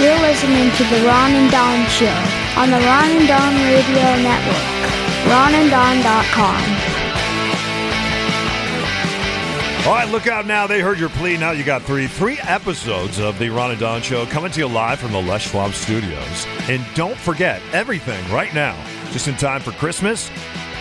You're listening to The Ron and Don Show on the Ron and Don Radio Network. RonandDon.com. All right, look out now. They heard your plea. Now you got three three episodes of the Ron and Don Show coming to you live from the Les Schwab Studios. And don't forget everything right now, just in time for Christmas.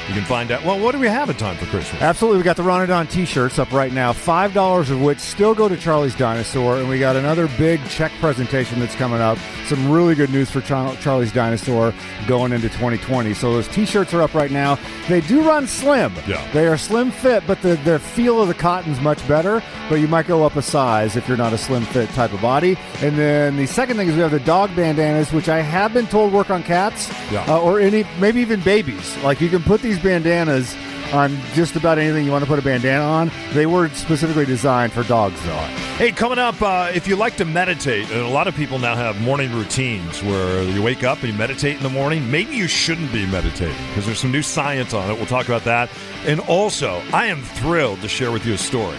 You can find out. Well, what do we have in time for Christmas? Absolutely. We got the Ron and Don t-shirts up right now. $5 of which still go to Charlie's Dinosaur. And we got another big check presentation that's coming up. Some really good news for Char- Charlie's Dinosaur going into 2020. So those t-shirts are up right now. They do run slim. Yeah. They are slim fit, but the, the feel of the cotton's much better. But you might go up a size if you're not a slim fit type of body. And then the second thing is we have the dog bandanas, which I have been told work on cats Yeah. uh, or any, maybe even babies. Like you can put these bandanas on just about anything you want to put a bandana on. They were specifically designed for dogs, though. Hey, coming up, uh, if you like to meditate, and a lot of people now have morning routines where you wake up and you meditate in the morning. Maybe you shouldn't be meditating because there's some new science on it. We'll talk about that. And also, I am thrilled to share with you a story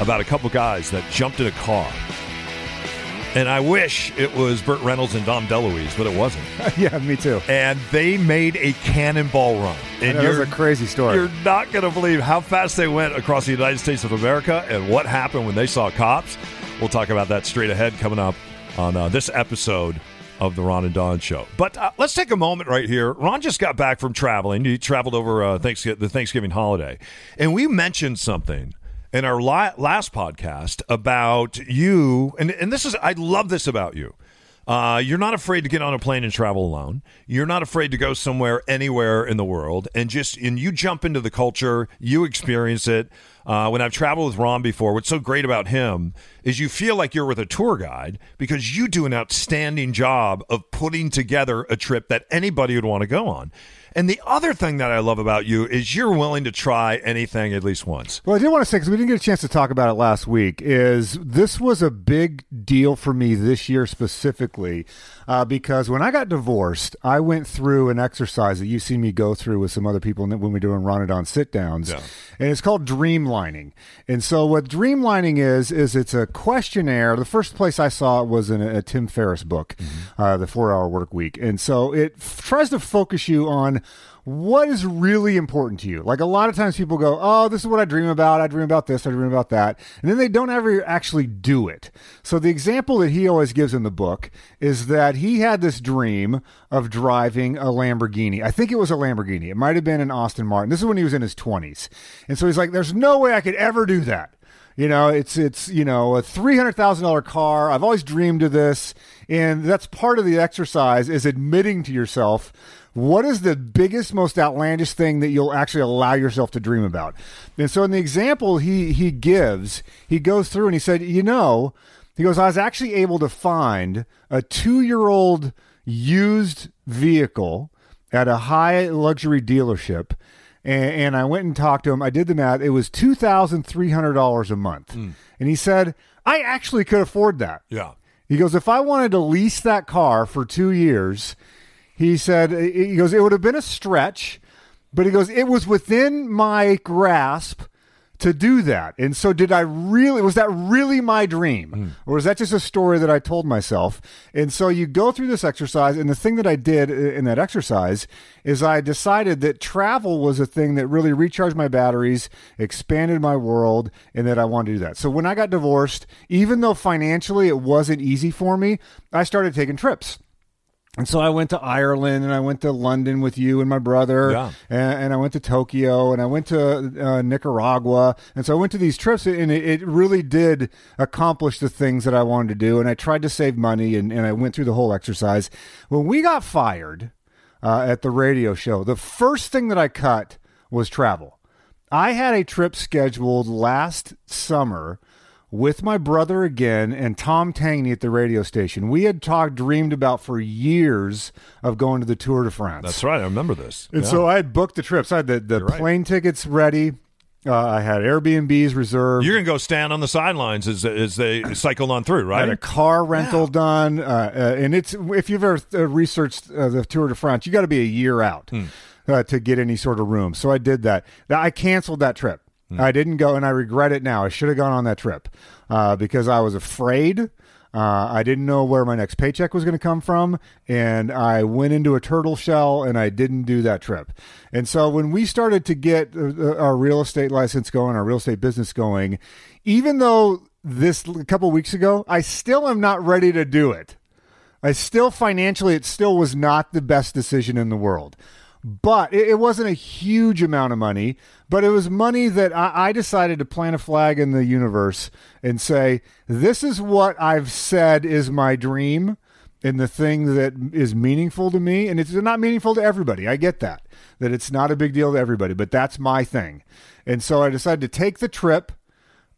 about a couple guys that jumped in a car. And I wish it was Burt Reynolds and Dom DeLuise, but it wasn't. yeah, me too. And they made a cannonball run. And That was a crazy story. you're not going to believe how fast they went across the United States of America and what happened when they saw cops. We'll talk about that straight ahead coming up on uh, this episode of the Ron and Don Show. But uh, let's take a moment right here. Ron just got back from traveling. He traveled over uh, Thanksgiving, the Thanksgiving holiday, and we mentioned something in our la- last podcast about you. And and this is I love this about you. Uh, you're not afraid to get on a plane and travel alone. You're not afraid to go somewhere, anywhere in the world, and just and you jump into the culture. You experience it. Uh, when I've traveled with Ron before, what's so great about him is you feel like you're with a tour guide because you do an outstanding job of putting together a trip that anybody would want to go on. And the other thing that I love about you is you're willing to try anything at least once. Well, I did want to say because we didn't get a chance to talk about it last week. Is this was a big deal for me this year specifically uh, because when I got divorced, I went through an exercise that you've seen me go through with some other people when we were doing Ron and Don sit downs, Yeah. and it's called Dreamlining. And so, what Dreamlining is is it's a questionnaire. The first place I saw it was in a, a Tim Ferriss book, uh, The Four Hour Work Week, and so it f- tries to focus you on what is really important to you. Like a lot of times people go, Oh, this is what I dream about. I dream about this. I dream about that. And then they don't ever actually do it. So the example that he always gives in the book is that he had this dream of driving a Lamborghini. I think it was a Lamborghini. It might have been an Aston Martin. This is when he was in his 20s. And so he's like, There's no way I could ever do that. You know, it's it's you know a three hundred thousand dollar car. I've always dreamed of this, and that's part of the exercise is admitting to yourself what is the biggest, most outlandish thing that you'll actually allow yourself to dream about. And so, in the example he he gives, he goes through and he said, you know, he goes, I was actually able to find a two year old used vehicle at a high luxury dealership and, and I went and talked to him. I did the math. It was two thousand three hundred dollars a month, hmm. and he said I actually could afford that. Yeah. He goes, if I wanted to lease that car for two years, he said, he goes, it would have been a stretch, but he goes, it was within my grasp to do that. And so, did I really, was that really my dream? Hmm. Or was that just a story that I told myself? And so, you go through this exercise, and the thing that I did in that exercise is I decided that travel was a thing that really recharged my batteries, expanded my world, and that I wanted to do that. So, when I got divorced, even though financially it wasn't easy for me, I started taking trips. And so I went to Ireland and I went to London with you and my brother. Yeah. And, and I went to Tokyo and I went to uh, Nicaragua. And so I went to these trips and it, it really did accomplish the things that I wanted to do. And I tried to save money and, and I went through the whole exercise. When we got fired uh, at the radio show, the first thing that I cut was travel. I had a trip scheduled last summer with my brother again and Tom Tangney at the radio station. We had talked, dreamed about for years of going to the Tour de France. That's right. I remember this. And Yeah. so I had booked the trips. I had the, the You're right. plane tickets ready. Uh, I had Airbnbs reserved. You're gonna go stand on the sidelines as as they cycle on through, right? I had a car rental done, uh, uh, and it's if you've ever uh, researched uh, the Tour de France, you got to be a year out Hmm. uh, to get any sort of room. So I did that. Now, I canceled that trip. I didn't go, and I regret it now. I should have gone on that trip uh, because I was afraid. Uh, I didn't know where my next paycheck was going to come from, and I went into a turtle shell, and I didn't do that trip. And so when we started to get uh, our real estate license going, our real estate business going, even though this a couple weeks ago, I still am not ready to do it. I still financially, it still was not the best decision in the world. But it, wasn't a huge amount of money, but it was money that I, I decided to plant a flag in the universe and say, this is what I've said is my dream and the thing that is meaningful to me. And it's not meaningful to everybody. I get that, that it's not a big deal to everybody, but that's my thing. And so I decided to take the trip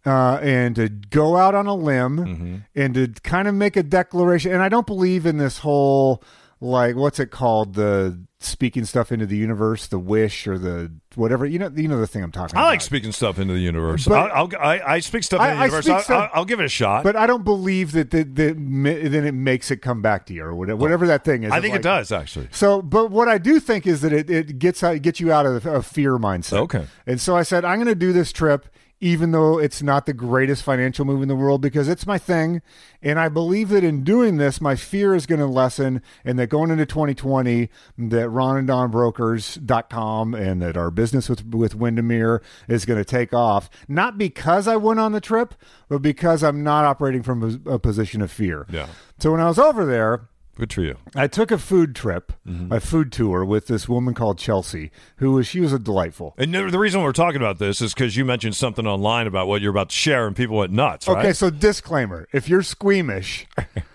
uh, and to go out on a limb Mm-hmm. and to kind of make a declaration. And I don't believe in this whole like what's it called the speaking stuff into the universe, the wish or the whatever. You know, you know the thing I'm talking I about. like speaking stuff into the universe. But- I'll, I'll, I, I speak stuff I- into the universe. speak I'll, stuff- I'll, I'll give it a shot. but I don't believe that that, then it makes it come back to you or whatever, whatever that thing is. I think like- it does actually. So, but what I do think is that it, it gets out, gets you out of a fear mindset. Okay. And so I said, I'm going to do this trip, even though it's not the greatest financial move in the world, because it's my thing. And I believe that in doing this, my fear is going to lessen and that going into 2020, that Ron and Don Brokers.com and that our business with, with Windermere is going to take off. Not because I went on the trip, but because I'm not operating from a, a position of fear. Yeah. So when I was over there, Good for you. I took a food trip, Mm-hmm. a food tour with this woman called Chelsea, who was she was a delightful. And the reason we're talking about this is because you mentioned something online about what you're about to share, and people went nuts. Right? Okay, so disclaimer: if you're squeamish,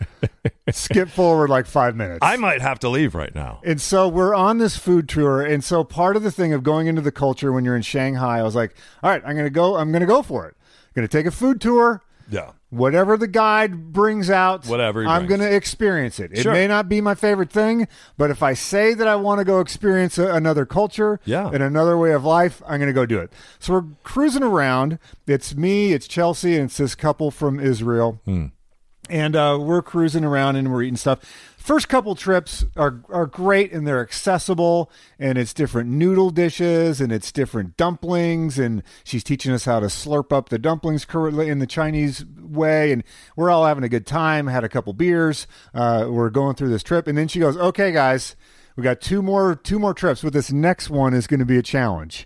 skip forward like five minutes. I might have to leave right now. and so we're on this food tour, and so part of the thing of going into the culture when you're in Shanghai, I was like, all right, I'm gonna go. I'm gonna go for it. I'm gonna take a food tour. Yeah. Whatever the guide brings out, Whatever I'm going to experience it. It Sure. may not be my favorite thing, but if I say that I want to go experience a, another culture Yeah. and another way of life, I'm going to go do it. So we're cruising around. It's me, it's Chelsea, and it's this couple from Israel. Hmm. And uh, we're cruising around and we're eating stuff. First couple trips are are great and they're accessible and it's different noodle dishes and it's different dumplings and she's teaching us how to slurp up the dumplings in the Chinese way and we're all having a good time. Had a couple beers. Uh, we're going through this trip and then she goes, "Okay, guys, we got two more two more trips. But this next one is going to be a challenge."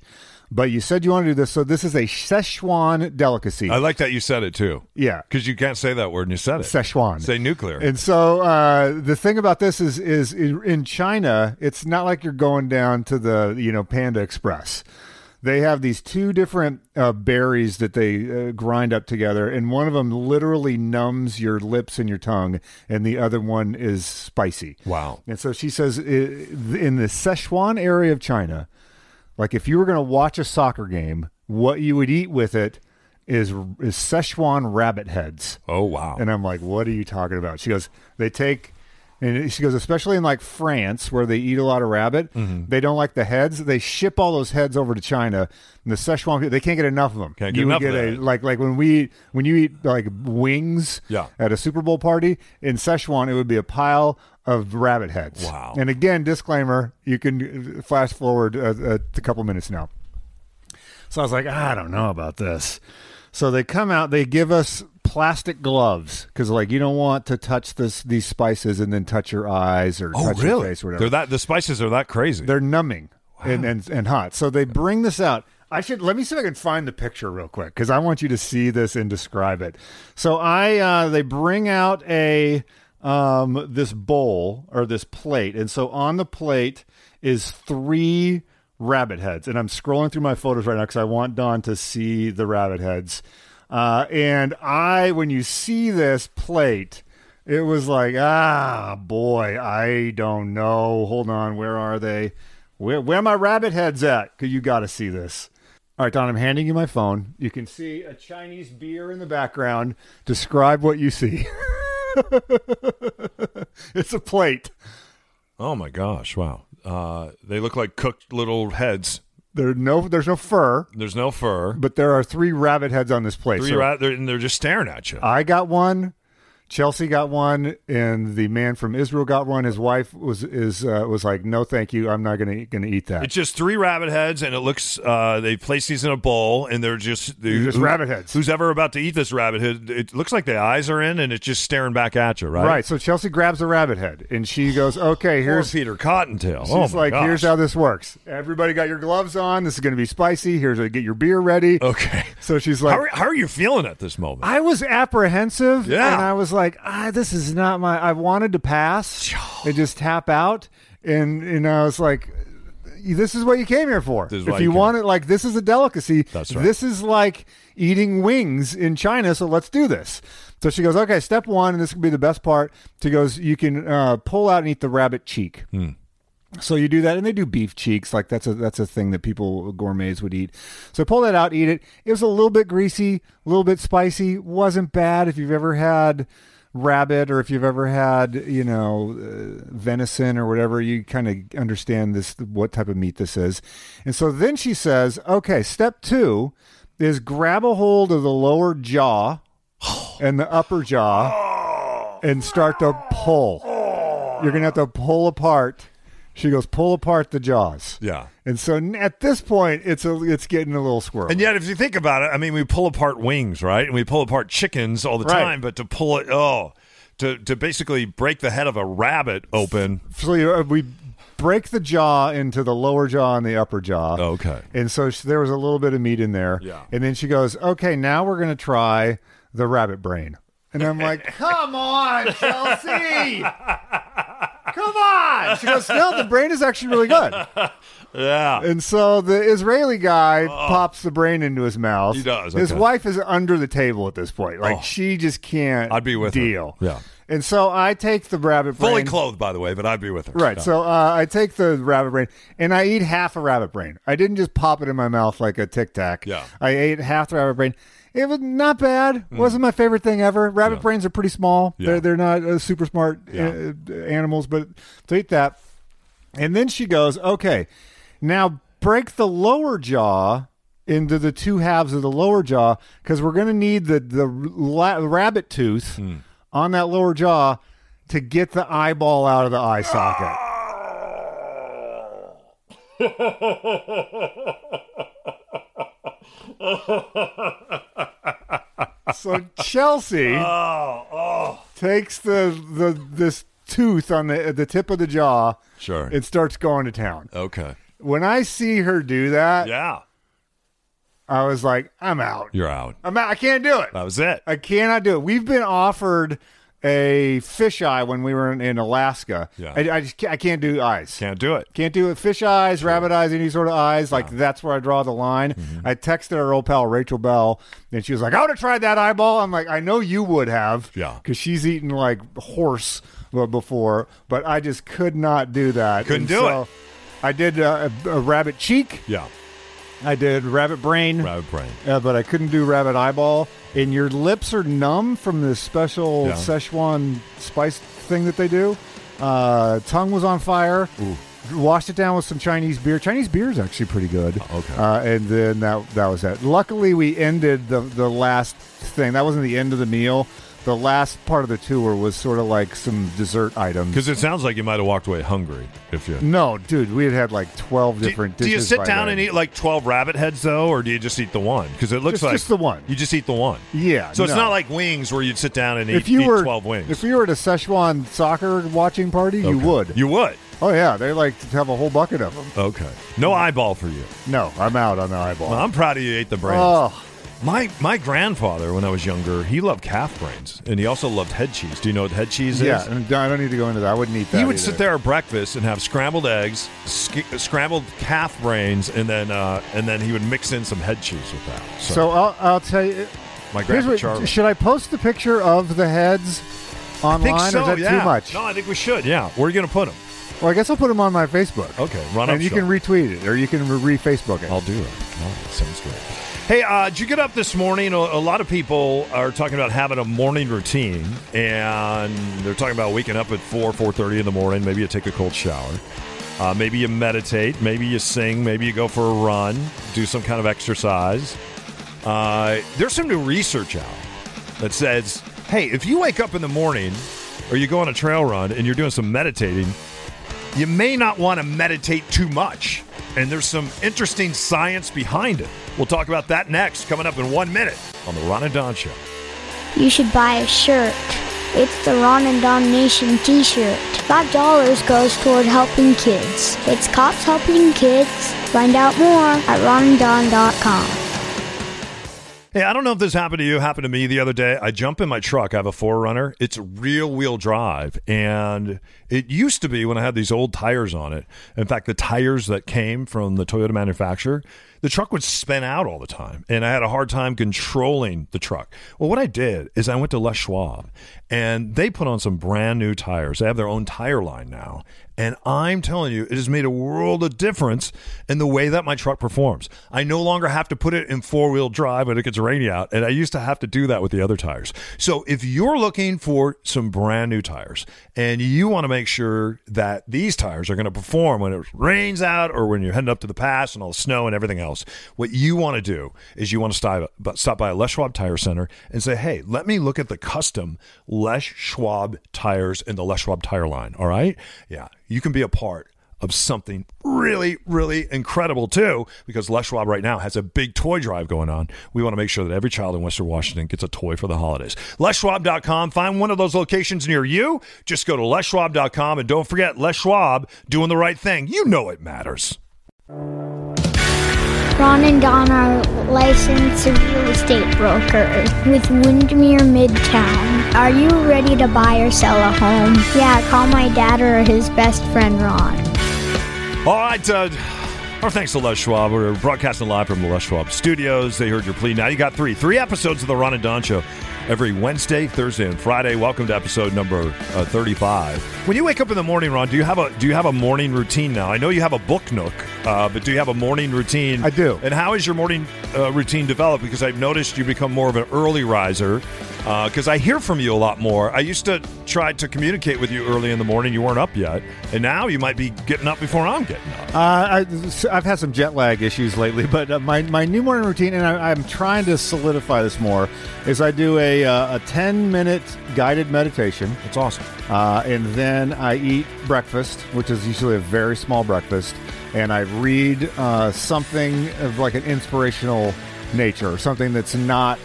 But you said you want to do this, so this is a Szechuan delicacy. I like that you said it too. yeah, Because you can't say that word and you said it. Szechuan. Say nuclear. And so uh, the thing about this is, is in China, it's not like you're going down to the you know Panda Express. They have these two different uh, berries that they uh, grind up together, and one of them literally numbs your lips and your tongue, and the other one is spicy. wow. And so she says, in the Sichuan area of China, like if you were going to watch a soccer game, what you would eat with it is is Szechuan rabbit heads. Oh, wow. And I'm like, what are you talking about? She goes, they take, and she goes, especially in like France where they eat a lot of rabbit, Mm-hmm. they don't like the heads. They ship all those heads over to China. And the Szechuan people, they can't get enough of them. Can't get you would enough of get a like like when we when you eat like wings Yeah. at a Super Bowl party in Szechuan, it would be a pile of rabbit heads. Wow. And again, disclaimer: you can uh, flash forward a, a couple minutes now. So I was like, I don't know about this. So they come out, they give us plastic gloves because, like, you don't want to touch this these spices and then touch your eyes or oh, touch your face or whatever. They're that. The spices are that crazy. They're numbing and, and and hot. So they bring this out. I should let me see if I can find the picture real quick because I want you to see this and describe it. So I uh, they bring out a um, this bowl or this plate, and so on the plate is three rabbit heads, and I'm scrolling through my photos right now because I want Don to see the rabbit heads. Uh, and I, when you see this plate, it was like, ah, boy, I don't know. Hold on, where are they? Where where my rabbit heads at? Cause you got to see this. All right, Don, I'm handing you my phone. You can see a Chinese beer in the background. Describe what you see. it's a plate. oh, my gosh. Wow. Uh, they look like cooked little heads. There no there's no fur, There's no fur. but there are three rabbit heads on this plate. Three So ra- they're, and they're just staring at you. I got one. Chelsea got one, and the man from Israel got one. His wife was is uh, was like, "No, thank you. I'm not gonna gonna eat that." It's just three rabbit heads, and it looks. Uh, they place these in a bowl, and they're just they're just rabbit heads. Who's ever about to eat this rabbit head? It looks like the eyes are in, and it's just staring back at you, right? Right. So Chelsea grabs a rabbit head, and she goes, "Okay, here's." Peter Cottontail. She's oh like, gosh. "Here's how this works. Everybody got your gloves on. This is going to be spicy. Here's to get your beer ready." Okay. So she's like, How are, how are you feeling at this moment? I was apprehensive, Yeah. and I was like, ah, "This is not my." I wanted to pass and just tap out, and and I was like, "This is what you came here for. If you want it, like this is a delicacy. That's right. This is like eating wings in China. So let's do this." So she goes, "Okay, step one, and this will be the best part." She goes, "You can uh, pull out and eat the rabbit cheek." Hmm. So you do that, and they do beef cheeks, like that's a that's a thing that people gourmets would eat. So pull that out, eat it. It was a little bit greasy, a little bit spicy. wasn't bad if you've ever had rabbit or if you've ever had you know uh, venison or whatever. You kind of understand this what type of meat this is. And so then she says, "Okay, step two is grab a hold of the lower jaw and the upper jaw and start to pull. You're gonna have to pull apart." She goes, pull apart the jaws. yeah. And so at this point, it's a it's getting a little squirrely. And yet, if you think about it, I mean, we pull apart wings, right? And we pull apart chickens all the Right. time, but to pull it, oh, to to basically break the head of a rabbit open. so you, uh, we break the jaw into the lower jaw and the upper jaw. Okay. And so sh there was a little bit of meat in there. Yeah. And then she goes, okay, now we're going to try the rabbit brain. And I'm like, come on, Chelsea. She goes, no, the brain is actually really good. Yeah. And so the Israeli guy pops the brain into his mouth. Oh. He does, His okay. wife is under the table at this point. Like Oh. she just can't. I'd be with her. deal. Yeah. And so I take the rabbit brain. Fully clothed, by the way, but I'd be with her. Right. Yeah. So uh, I take the rabbit brain and I eat half a rabbit brain. I didn't just pop it in my mouth like a tic tac. Yeah. I ate half the rabbit brain. It was not bad. wasn't my favorite thing ever. Rabbit Mm. Yeah. brains are pretty small. Yeah. They're they're not uh, super smart Yeah. uh, animals, but to eat that. And then she goes, "Okay, now break the lower jaw." Into the two halves of the lower jaw because we're going to need the the la- rabbit tooth Hmm. on that lower jaw to get the eyeball out of the eye socket. so Chelsea oh, oh. takes the the this tooth on the the tip of the jaw Sure. It starts going to town. okay. When I see her do that, Yeah. I was like, I'm out. You're out. I'm out. I can't do it. That was it. I cannot do it. We've been offered a fisheye when we were in, in Alaska. Yeah. I, I just can't, I can't do eyes. Can't do it. Can't do it. Fish eyes, rabbit eyes, any sort of eyes. Like that's where I draw the line. Mm-hmm. I texted our old pal Rachel Bell, and she was like, "I would have tried that eyeball." I'm like, "I know you would have." Yeah. Because she's eaten like horse before, but I just could not do that. Couldn't And do so it. I did uh, a, a rabbit cheek. Yeah. I did rabbit brain. Rabbit brain. Uh, but I couldn't do rabbit eyeball. And your lips are numb from this special Yeah. Szechuan spice thing that they do. Uh, tongue was on fire. Washed it down with some Chinese beer. Chinese beer is actually pretty good. okay. Uh, and then that that was it. Luckily, we ended the the last thing. That wasn't the end of the meal. The last part of the tour was sort of like some dessert items. Because it sounds like you might have walked away hungry if you. No, dude, we had had like twelve Do, different. do you sit down then. and eat like 12 rabbit heads, though, or do you just eat the one? Because it looks Just- like. just the one. You just eat the one. Yeah. So it's not like wings where you'd sit down and eat, if you eat were 12 wings. If you were at a Szechuan soccer watching party, you would. You would. oh yeah, they like to have a whole bucket of them. Okay. No eyeball for you. No, I'm out on the eyeball. Well, I'm proud of you ate the brains. oh, My my grandfather, when I was younger, he loved calf brains, and he also loved head cheese. Do you know what head cheese yeah. is? and I don't need to go into that. I wouldn't eat that. He would either. sit there at breakfast and have scrambled eggs, sk- scrambled calf brains, and then uh, and then he would mix in some head cheese with that. So, So I'll, I'll tell you. my grandpa Charlie. should I post the picture of the heads I online? think so. or is that yeah. too much? No, I think we should. Yeah. Where are you going to put them? Well, I guess I'll put them on my Facebook. Okay. Run up. and you can retweet it, or you can re Facebook it. I'll do it. Right, sounds great. Hey, uh, did you get up this morning? A, a lot of people are talking about having a morning routine, and they're talking about waking up at four, four thirty in the morning. Maybe you take a cold shower. Uh, maybe you meditate. Maybe you sing. Maybe you go for a run. Do some kind of exercise. Uh, there's some new research out that says hey, if you wake up in the morning or you go on a trail run and you're doing some meditating, you may not want to meditate too much. And there's some interesting science behind it. We'll talk about that next, coming up in one minute on the Ron and Don Show. You should buy a shirt. It's the Ron and Don Nation t shirt. $5 goes toward helping kids. It's cops helping kids. Find out more at ronanddon.com. Hey, I don't know if this happened to you. Happened to me the other day. I jump in my truck. I have a Forerunner. It's real wheel drive, and it used to be when I had these old tires on it. In fact, the tires that came from the Toyota manufacturer, the truck would spin out all the time, and I had a hard time controlling the truck. Well, what I did is I went to Les Schwab, and they put on some brand new tires. They have their own tire line now, and I'm telling you, it has made a world of difference in the way that my truck performs. I no longer have to put it in four wheel drive when it gets rainy out, and I used to have to do that with the other tires. So if you're looking for some brand new tires and you want to make sure that these tires are going to perform when it rains out or when you're heading up to the pass and all the snow and everything else, what you want to do is you want to stop, stop by a Les Schwab Tire Center and say, hey, let me look at the custom Les Schwab tires in the Les Schwab tire line. All right? Yeah you can be a part of something really, really incredible too, because Les Schwab right now has a big toy drive going on. We want to make sure that every child in Western Washington gets a toy for the holidays. LesSchwab.com. Find one of those locations near you. Just go to LesSchwab.com and don't forget Les Schwab doing the right thing. You know it matters. Ron and Don are licensed real estate brokers with Windermere Midtown. Are you ready to buy or sell a home? Yeah, call my dad or his best friend Ron. All right, uh, our thanks to Les Schwab. We're broadcasting live from the Les Schwab studios. They heard your plea. Now you got three, three episodes of the Ron and Don Show every Wednesday, Thursday, and Friday. Welcome to episode number uh, 35. When you wake up in the morning, Ron, do you have a do you have a morning routine now? I know you have a book nook, uh, but do you have a morning routine? I do. And how is your morning uh, routine developed? Because I've noticed you become more of an early riser. Because uh, I hear from you a lot more. I used to try to communicate with you early in the morning. You weren't up yet, and now you might be getting up before I'm getting up. Uh, I, have had some jet lag issues lately, but uh, my my new morning routine, and I, I'm trying to solidify this more, is I do a uh, a 10 minute guided meditation. It's awesome. Uh, and then I eat breakfast, which is usually a very small breakfast, and I read uh, something of like an inspirational nature, something that's not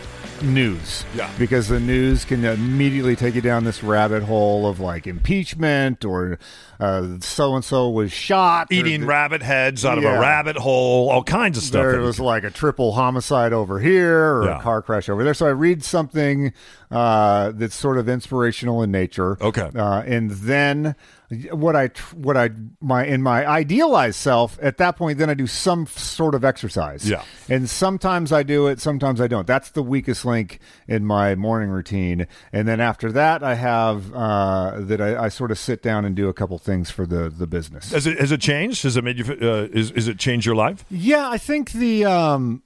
news. Yeah. Because the news can immediately take you down this rabbit hole of like impeachment or so and so was shot. Eating or, rabbit heads out yeah. of a rabbit hole, all kinds of stuff. There was like a triple homicide over here or yeah. a car crash over there. So I read something uh, that's sort of inspirational in nature. Okay. Uh, and then what I what I my in my idealized self at that point then I do some sort of exercise. Yeah. And sometimes I do it, sometimes I don't. That's the weakest link in my morning routine. And then after that I have uh, that I, I sort of sit down and do a couple things for the the business. Has it has it changed? Has it made you? Uh, is is it changed your life? Yeah, I think the um,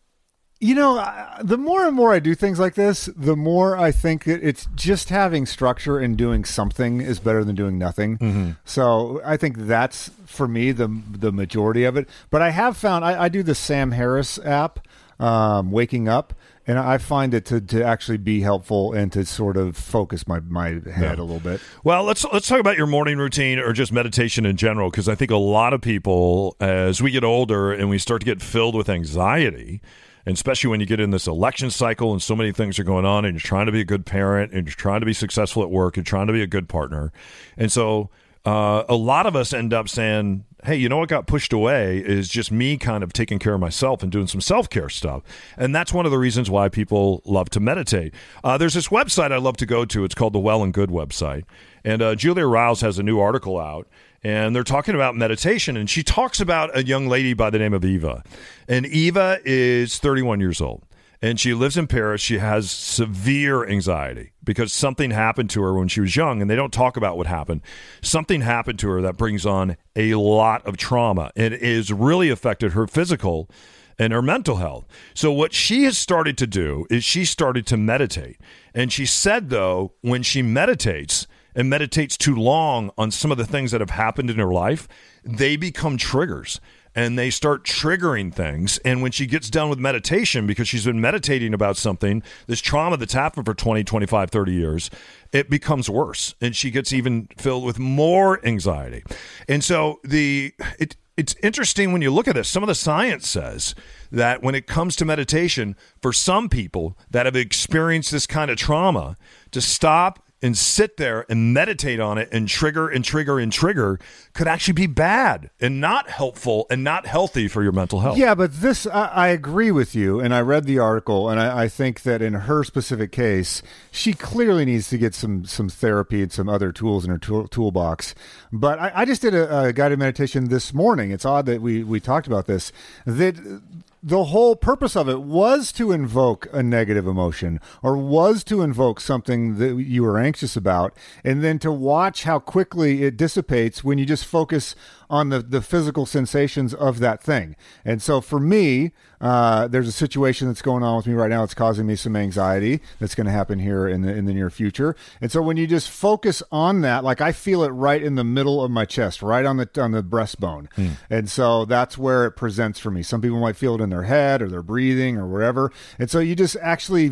you know, the more and more I do things like this, the more I think that it's just having structure and doing something is better than doing nothing. Mm-hmm. So I think that's for me the the majority of it. But I have found I, I do the Sam Harris app, um, Waking Up, and I find it to, to actually be helpful and to sort of focus my, my head yeah. a little bit. Well, let's let's talk about your morning routine or just meditation in general, because I think a lot of people, as we get older and we start to get filled with anxiety, and especially when you get in this election cycle and so many things are going on, and you're trying to be a good parent and you're trying to be successful at work, and trying to be a good partner, and so uh, a lot of us end up saying, hey, you know what got pushed away is just me kind of taking care of myself and doing some self care stuff. And that's one of the reasons why people love to meditate. Uh, there's this website I love to go to. It's called the Well and Good website. And uh, Julia Riles has a new article out. And they're talking about meditation, and she talks about a young lady by the name of Eva. And Eva is 31 years old and she lives in Paris. She has severe anxiety because something happened to her when she was young, and they don't talk about what happened. Something happened to her that brings on a lot of trauma and is really affected her physical and her mental health. So, what she has started to do is she started to meditate. And she said, though, when she meditates, and meditates too long on some of the things that have happened in her life, they become triggers and they start triggering things. And when she gets done with meditation, because she's been meditating about something, this trauma that's happened for 20, 25, 30 years, it becomes worse. And she gets even filled with more anxiety. And so the it it's interesting when you look at this. Some of the science says that when it comes to meditation, for some people that have experienced this kind of trauma, to stop and sit there and meditate on it and trigger and trigger and trigger could actually be bad and not helpful and not healthy for your mental health. Yeah, but this, I, I agree with you. And I read the article, and I, I, think that in her specific case, she clearly needs to get some, some therapy and some other tools in her tool, toolbox. But I, I just did a, a guided meditation this morning. It's odd that we, we talked about this. That the whole purpose of it was to invoke a negative emotion or was to invoke something that you were anxious about and then to watch how quickly it dissipates when you just focus on the, the physical sensations of that thing. And so for me, uh, there's a situation that's going on with me right now. It's causing me some anxiety that's going to happen here in the in the near future. And so when you just focus on that, like I feel it right in the middle of my chest, right on the on the breastbone, hmm. and so that's where it presents for me. Some people might feel it in their head or their breathing or wherever. And so you just actually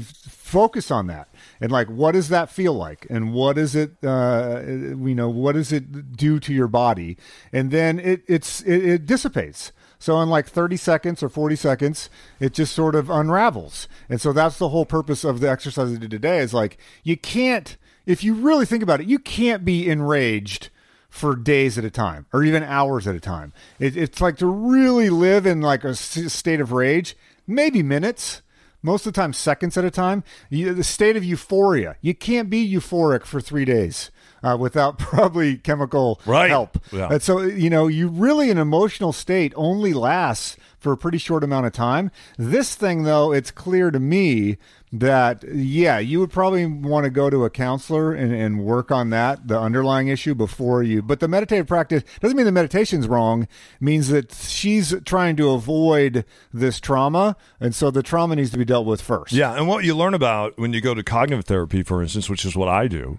focus on that and like what does that feel like and what is it uh you know what does it do to your body and then it it's it, it dissipates so in like 30 seconds or 40 seconds, it just sort of unravels. And so that's the whole purpose of the exercise I did today is like you can't if you really think about it, you can't be enraged for days at a time or even hours at a time. It, it's like to really live in like a state of rage, maybe minutes, most of the time seconds at a time. You, the state of euphoria. You can't be euphoric for three days uh, without probably chemical right. help. Yeah. And so, you know, you really an emotional state only lasts for a pretty short amount of time. This thing, though, it's clear to me that yeah you would probably want to go to a counselor and, and work on that the underlying issue before you but the meditative practice doesn't mean the meditation's wrong means that she's trying to avoid this trauma and so the trauma needs to be dealt with first yeah and what you learn about when you go to cognitive therapy for instance which is what i do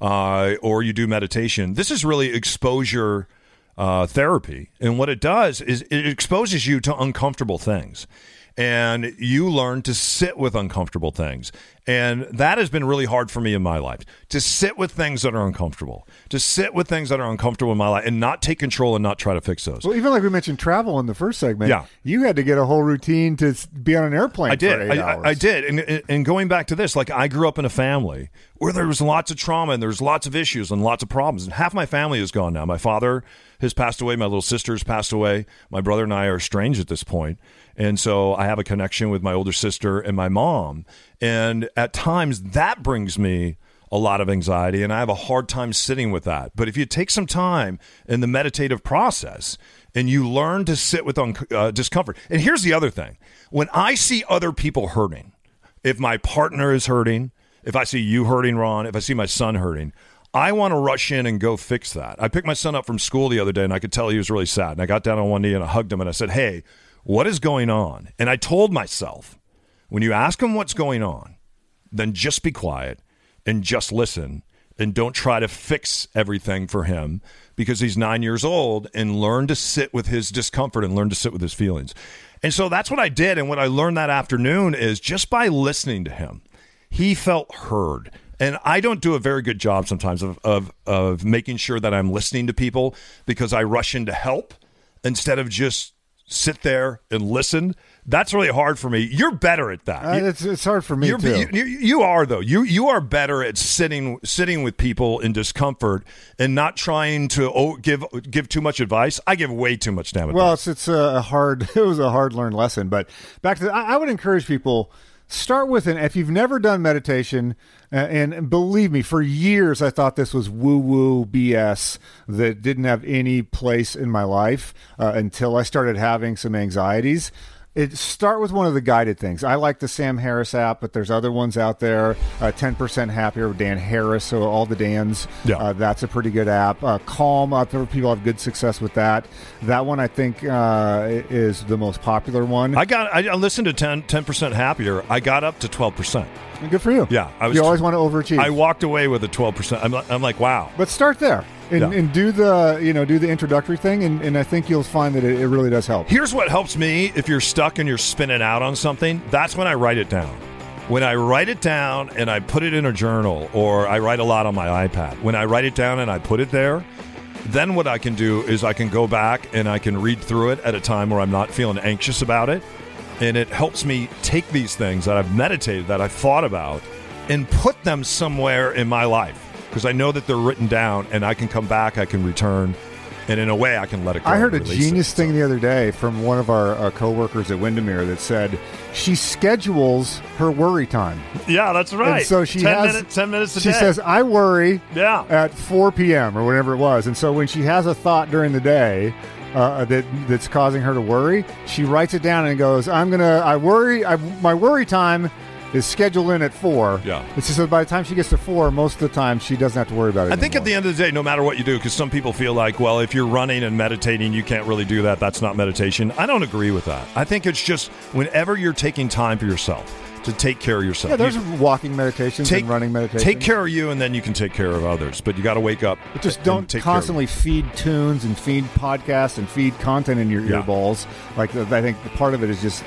uh, or you do meditation. This is really exposure uh, therapy. And what it does is it exposes you to uncomfortable things and you learn to sit with uncomfortable things. And that has been really hard for me in my life to sit with things that are uncomfortable, to sit with things that are uncomfortable in my life and not take control and not try to fix those. Well, even like we mentioned travel in the first segment, yeah. you had to get a whole routine to be on an airplane. I did. I, I, I, did. And, and going back to this, like I grew up in a family where there was lots of trauma and there's lots of issues and lots of problems. And half my family is gone now. My father has passed away. My little sister has passed away. My brother and I are estranged at this point. And so I have a connection with my older sister and my mom. And at times that brings me a lot of anxiety and I have a hard time sitting with that. But if you take some time in the meditative process and you learn to sit with un- uh, discomfort. And here's the other thing. When I see other people hurting, if my partner is hurting, if I see you hurting, Ron, if I see my son hurting, I want to rush in and go fix that. I picked my son up from school the other day and I could tell he was really sad. And I got down on one knee and I hugged him and I said, Hey, what is going on? And I told myself, when you ask him what's going on, then just be quiet and just listen and don't try to fix everything for him because he's nine years old and learn to sit with his discomfort and learn to sit with his feelings. And so that's what I did. And what I learned that afternoon is just by listening to him, he felt heard. And I don't do a very good job sometimes of, of, of making sure that I'm listening to people because I rush in to help instead of just sit there and listen. That's really hard for me. You're better at that. Uh, it's, it's hard for me you're, too. You, you, are though. You you are better at sitting sitting with people in discomfort and not trying to oh, give give too much advice. I give way too much damn advice. Well, it's it's a hard. It was a hard learned lesson. But back to the, I, I would encourage people start with an if you've never done meditation uh, and believe me for years i thought this was woo woo bs that didn't have any place in my life uh, until i started having some anxieties it start with one of the guided things. I like the Sam Harris app, but there's other ones out there. Uh, Ten percent happier with Dan Harris, so all the Dans. Yeah, uh, that's a pretty good app. Uh, Calm, out there, people have good success with that. That one I think uh, is the most popular one. I got. I listened to 10 percent happier. I got up to twelve percent. Good for you. Yeah, I was. You always want to overachieve. I walked away with a twelve percent. I'm, I'm like, wow. But start there. And, Yeah. and do the you know do the introductory thing, and, and I think you'll find that it, it really does help. Here's what helps me if you're stuck and you're spinning out on something. That's when I write it down. When I write it down and I put it in a journal, or I write a lot on my iPad, when I write it down and I put it there, then what I can do is I can go back and I can read through it at a time where I'm not feeling anxious about it. And it helps me take these things that I've meditated, that I've thought about, and put them somewhere in my life because I know that they're written down and I can come back, I can return, and in a way I can let it go. I heard a genius it. thing the other day from one of our uh, coworkers at Windermere that said she schedules her worry time. Yeah, that's right. And so she 10 has minutes, 10 minutes a She day. says, "I worry Yeah. at 4 p.m. or whatever it was." And so when she has a thought during the day uh, that that's causing her to worry, she writes it down and goes, "I'm gonna. I worry. I, my worry time." Is scheduled in at four. Yeah. And she says by the time she gets to four, most of the time she doesn't have to worry about it. I think at the end of the day, no matter what you do, because some people feel like, well, if you're running and meditating, you can't really do that. That's not meditation. I don't agree with that. I think it's just whenever you're taking time for yourself to take care of yourself. yeah, there's you walking meditations take, and running meditations. Take care of you, and then you can take care of others. But you got to wake up. But just don't take care of constantly feed tunes and feed podcasts and feed content in your Yeah. earballs. Like I think part of it is just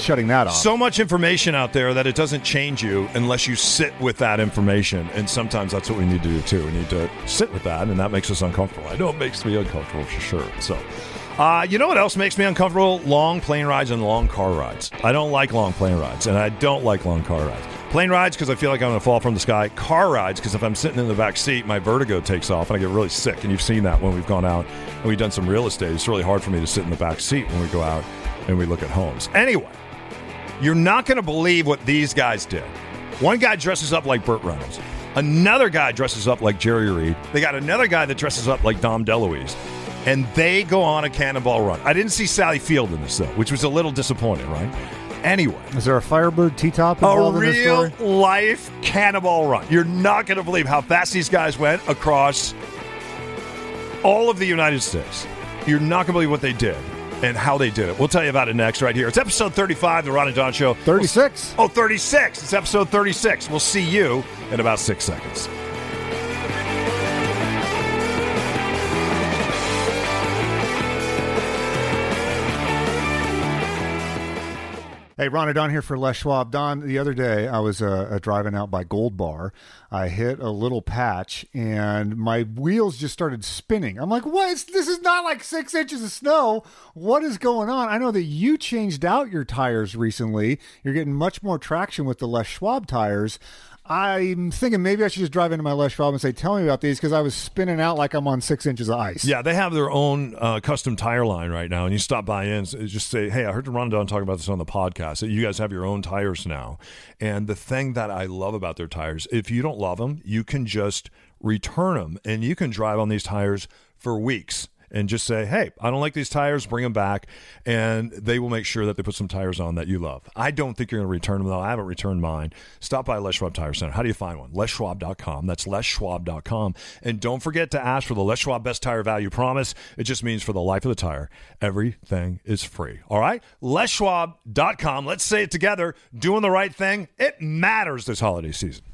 shutting that off. so much information out there that it doesn't change you unless you sit with that information. And sometimes that's what we need to do too. We need to sit with that, and that makes us uncomfortable. I know it makes me uncomfortable for sure. So, uh, you know what else makes me uncomfortable? Long plane rides and long car rides. I don't like long plane rides, and I don't like long car rides. Plane rides because I feel like I'm going to fall from the sky. Car rides because if I'm sitting in the back seat, my vertigo takes off and I get really sick. And you've seen that when we've gone out and we've done some real estate. It's really hard for me to sit in the back seat when we go out and we look at homes. Anyway, you're not going to believe what these guys did. One guy dresses up like Burt Reynolds. Another guy dresses up like Jerry Reed. They got another guy that dresses up like Dom DeLuise. And they go on a cannonball run. I didn't see Sally Field in this, though, which was a little disappointing, right? Anyway, Is there a Firebird T-top involved in this real life cannonball run. You're not going to believe how fast these guys went across all of the United States. You're not going to believe what they did and how they did it. We'll tell you about it next, right here. It's episode 35 of the Ron and Don Show. 36. Oh, 36. It's episode 36. We'll see you in about six seconds. Hey, Ron Don here for Les Schwab. Don, the other day I was uh, uh, driving out by Gold Bar. I hit a little patch and my wheels just started spinning. I'm like, what? It's, this is not like six inches of snow. What is going on? I know that you changed out your tires recently. You're getting much more traction with the Les Schwab tires. I'm thinking maybe I should just drive into my Les Schwab and say, tell me about these because I was spinning out like I'm on six inches of ice. Yeah, they have their own uh, custom tire line right now. And you stop by s- just say, hey, I heard Ron and Don talk about this on the podcast. You guys have your own tires now. And the thing that I love about their tires, if you don't love them, you can just return them and you can drive on these tires for weeks. And just say, hey, I don't like these tires, bring them back, and they will make sure that they put some tires on that you love. I don't think you're going to return them, though. I haven't returned mine. Stop by Les Schwab Tire Center. How do you find one? LesSchwab.com. That's LesSchwab.com. And don't forget to ask for the Les Schwab Best Tire Value Promise. It just means for the life of the tire, everything is free. All right? LesSchwab.com. Let's say it together. Doing the right thing, it matters this holiday season.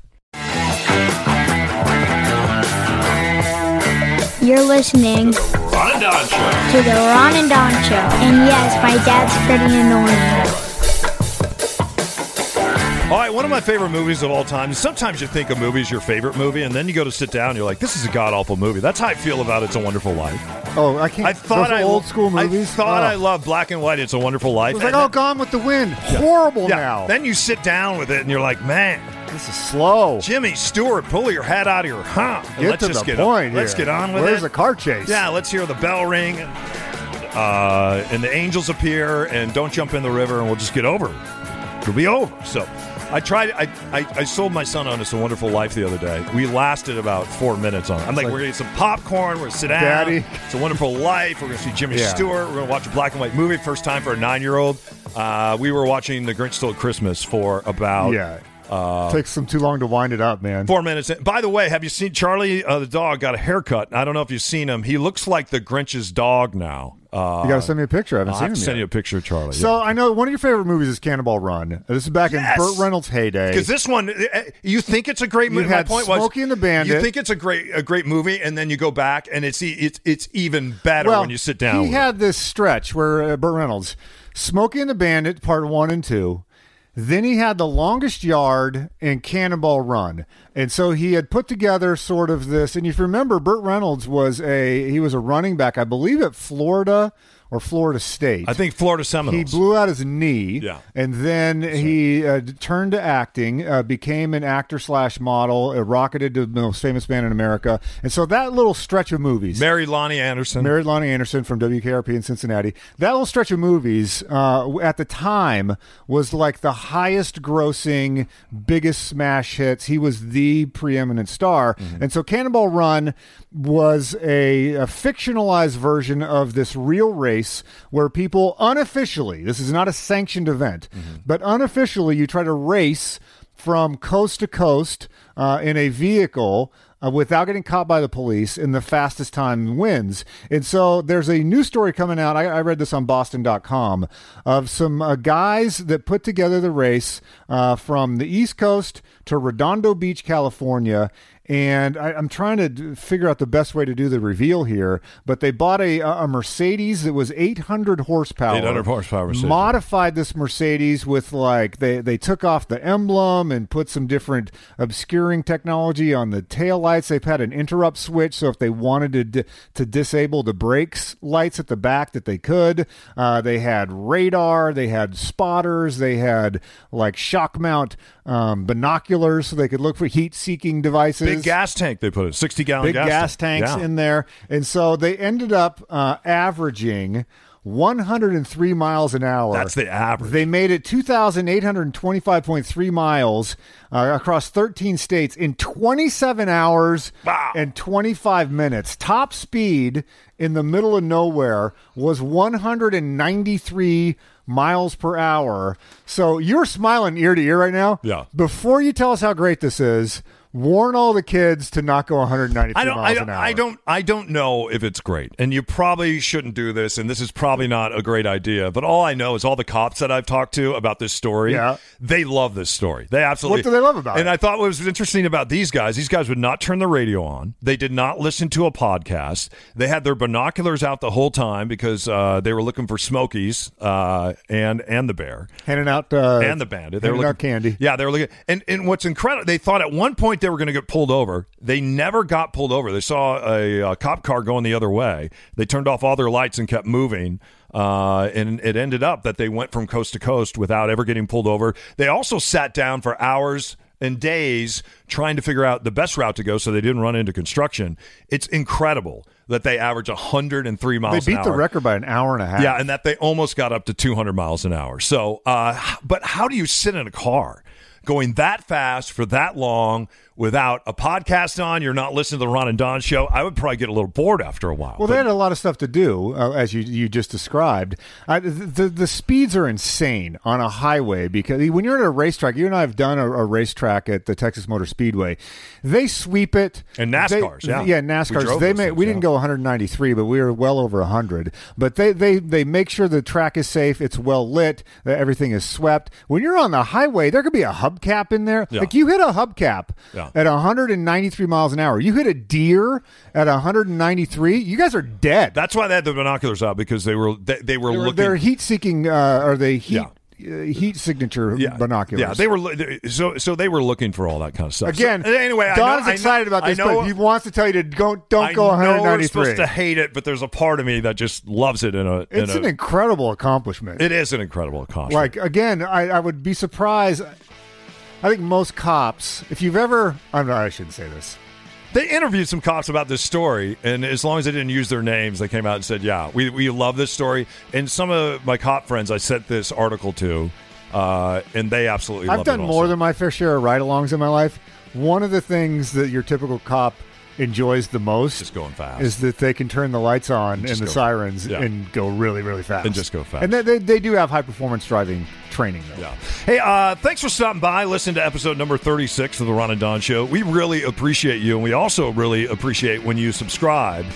You're listening to Ron and Don Show. to the Ron and Don Show. And yes, my dad's pretty annoying. All right, one of my favorite movies of all time. Sometimes you think a movie is your favorite movie, and then you go to sit down, and you're like, "This is a god awful movie." That's how I feel about "It's a Wonderful Life." Oh, I can't. I thought I old school movies. I thought Oh. I loved black and white. It's a Wonderful Life. It was like, And oh, then- Gone with the Wind. Horrible yeah. now. Then you sit down with it, and you're like, "Man, this is slow. Jimmy Stewart, pull your hat out of your hump. Get let's to just the get point. On. Let's get on with Where's it. the car chase? Yeah, let's hear the bell ring, and, uh, and the angels appear, and don't jump in the river, and we'll just get over. it. It'll be over. So, I tried. I, I I sold my son on It's a Wonderful Life the other day. We lasted about four minutes on it. I'm like, like- we're gonna eat some popcorn. We're gonna sit down. Daddy. It's a Wonderful Life. We're gonna see Jimmy Yeah. Stewart. We're gonna watch a black and white movie. First time for a nine year old. Uh, we were watching The Grinch Stole Christmas for about Yeah. Takes them too long to wind it up, man. Four minutes. in. By the way, have you seen Charlie uh, the dog got a haircut? I don't know if you've seen him. He looks like the Grinch's dog now. Uh, You got to send me a picture. I haven't I'll seen have him send you a picture of Charlie. So I know one of your favorite movies is Cannonball Run. This is back Yes! in Burt Reynolds' heyday. because this one, eh, you think it's a great movie. You My had point was, Smokey and the Bandit. You think it's a great a great movie, and then you go back, and it's it's it's even better well, when you sit down. He with it. had this stretch where uh, Burt Reynolds, Smokey and the Bandit, part one and two. Then he had the longest yard in Cannonball Run, and so he had put together sort of this. And if you remember, Burt Reynolds was a he was a running back, I believe, at Florida or Florida State. I think Florida He blew out his knee, Yeah. and then he uh, turned to acting, uh, became an actor slash model, uh, rocketed to the most famous man in America, and so that little stretch of movies, Mary Loni Anderson. married Loni Anderson from WKRP in Cincinnati. That little stretch of movies uh, at the time was like the highest grossing, biggest smash hits. He was the preeminent star. And so Cannonball Run was a, a fictionalized version of this real race where people unofficially, this is not a sanctioned event, but unofficially, you try to race from coast to coast uh, in a vehicle uh, without getting caught by the police, in the fastest time wins. And so there's a new story coming out. I, I read this on Boston.com of some uh, guys that put together the race uh, from the East Coast to Redondo Beach, California. And I, I'm trying to d- figure out the best way to do the reveal here. But they bought a, a Mercedes that was 800 horsepower. 800 horsepower Mercedes. Modified this Mercedes with like they they took off the emblem and put some different obscuring technology on the tail lights. They've had an interrupt switch, so if they wanted to di- to disable the brakes lights at the back, that they could. Uh, they had radar. They had spotters. They had like shock mount um, binoculars, so they could look for heat seeking devices Big gas tank they put it, sixty gallon big gas, tank. tanks Yeah. in there, and so they ended up uh, averaging 103 miles an hour. That's the average. They made it 2,825.3 miles uh, across 13 states in 27 hours Wow. and 25 minutes. Top speed in the middle of nowhere was 193 miles per hour. So you're smiling ear to ear right now. Yeah. Before you tell us how great this is, warn all the kids to not go 193 I don't, miles I don't, an hour. I don't, I don't know if it's great, and you probably shouldn't do this, and this is probably not a great idea. But all I know is all the cops that I've talked to about this story, Yeah. they love this story. They absolutely. What do they love about And it? And I thought what was interesting about these guys, these guys would not turn the radio on. They did not listen to a podcast. They had their binoculars out the whole time because uh, they were looking for Smokies uh, and and the bear handing out uh, and the bandit. They were looking out candy. Yeah, they were looking. And and what's incredible, they thought at one point they were going to get pulled over. They never got pulled over. They saw a, a cop car going the other way. They turned off all their lights and kept moving. Uh, and it ended up that they went from coast to coast without ever getting pulled over. They also sat down for hours and days trying to figure out the best route to go so they didn't run into construction. It's incredible that they average 103 miles They beat the record by an hour and a half. Yeah, and that they almost got up to 200 miles an hour. So, uh, but how do you sit in a car going that fast for that long without a podcast on? You're not listening to the Ron and Don show. I would probably get a little bored after a while. Well, But they had a lot of stuff to do, uh, as you you just described. Uh, the, the the speeds are insane on a highway because when you're at a racetrack, you and I have done a, a racetrack at the Texas Motor Speedway. They sweep it And NASCARs, They- yeah. yeah, NASCARs. they may, things, we didn't go 193, but we were well over 100. But they they they make sure the track is safe, it's well lit, that everything is swept. When you're on the highway, there could be a hubcap in there. Yeah. Like you hit a hubcap Yeah. At 193 miles an hour. You hit a deer at 193. You guys are dead. That's why they had the binoculars out because they were they, they were They're, looking. they're heat seeking, uh, or they heat Yeah. uh, heat signature yeah, binoculars. Yeah, they were lo- so so they were looking for all that kind of stuff. Again, So, anyway, Don's I know, excited about this, know, but he wants to tell you to go, don't I go know we're 193. supposed to hate it, but there's a part of me that just loves it. In a, in it's a an incredible accomplishment. it is an incredible accomplishment. like again, I, I would be surprised. I think most cops, if you've ever, I'm not, I shouldn't say this. They interviewed some cops about this story, and as long as they didn't use their names, they came out and said, "Yeah, we we love this story." And some of my cop friends I sent this article to, uh, and they absolutely. I've done more than my fair share of ride-alongs in my life. One of the things that your typical cop enjoys the most Just going fast. is that they can turn the lights on and Just the sirens yeah. and go really, really fast. And just go fast. And they, they, they do have high performance driving training, though. Yeah. Hey, uh, thanks for stopping by. Listen to episode number 36 of the Ron and Don Show. We really appreciate you, and we also really appreciate when you subscribe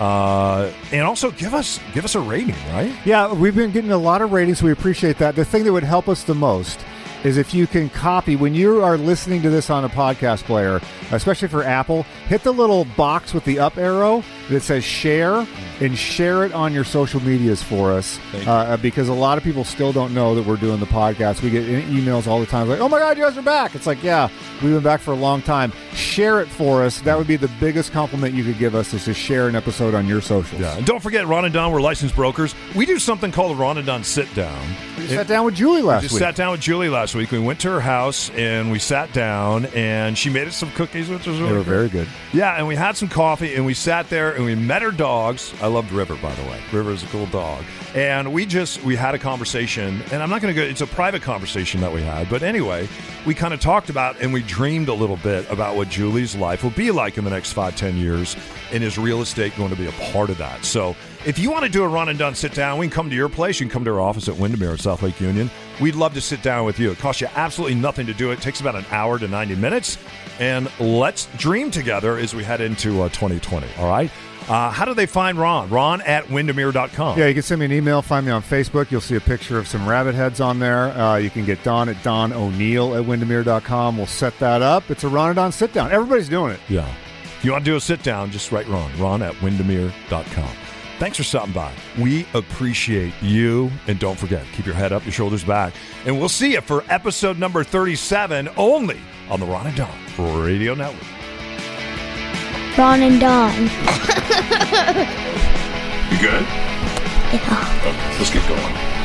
Uh, and also give us give us a rating, right? Yeah, we've been getting a lot of ratings. We appreciate that. The thing that would help us the most is if you can copy when you are listening to this on a podcast player, especially for Apple, hit the little box with the up arrow that says share and share it on your social medias for us uh, because a lot of people still don't know that we're doing the podcast. We get emails all the time like, "Oh my god, you guys are back!" It's like, yeah, we've been back for a long time. Share it for us. That would be the biggest compliment you could give us is to share an episode on your socials. Yeah. And don't forget, Ron and Don, we're licensed brokers. We do something called the Ron and Don sit down. We sat down with Julie last just week. sat down with Julie last week. We went to her house and we sat down, and she made us some cookies, which was really they were good. very good. Yeah, and we had some coffee, and we sat there, and we met her dogs. I loved River, by the way. River is a cool dog, and we just we had a conversation, and I'm not going to go. It's a private conversation that we had, but anyway, we kind of talked about and we dreamed a little bit about what Julie's life will be like in the next five, ten years, and is real estate going to be a part of that? So. If you want to do a Ron and Don sit down, we can come to your place. You can come to our office at Windermere in South Lake Union. We'd love to sit down with you. It costs you absolutely nothing to do it. It takes about an hour to 90 minutes. And let's dream together as we head into uh, 2020. All right. Uh, how do they find Ron? Ron at windermere.com. Yeah, you can send me an email. Find me on Facebook. You'll see a picture of some rabbit heads on there. Uh, you can get Don at Don O'Neill at Windermere.com. We'll set that up. It's a Ron and Don sit down. Everybody's doing it. Yeah. If you want to do a sit down, just write Ron. Ron at windermere.com. Thanks for stopping by. We appreciate you. And don't forget, keep your head up, your shoulders back. And we'll see you for episode number 37 only on the Ron and Don Radio Network. Ron and Don. You good? Yeah. Okay, let's get going.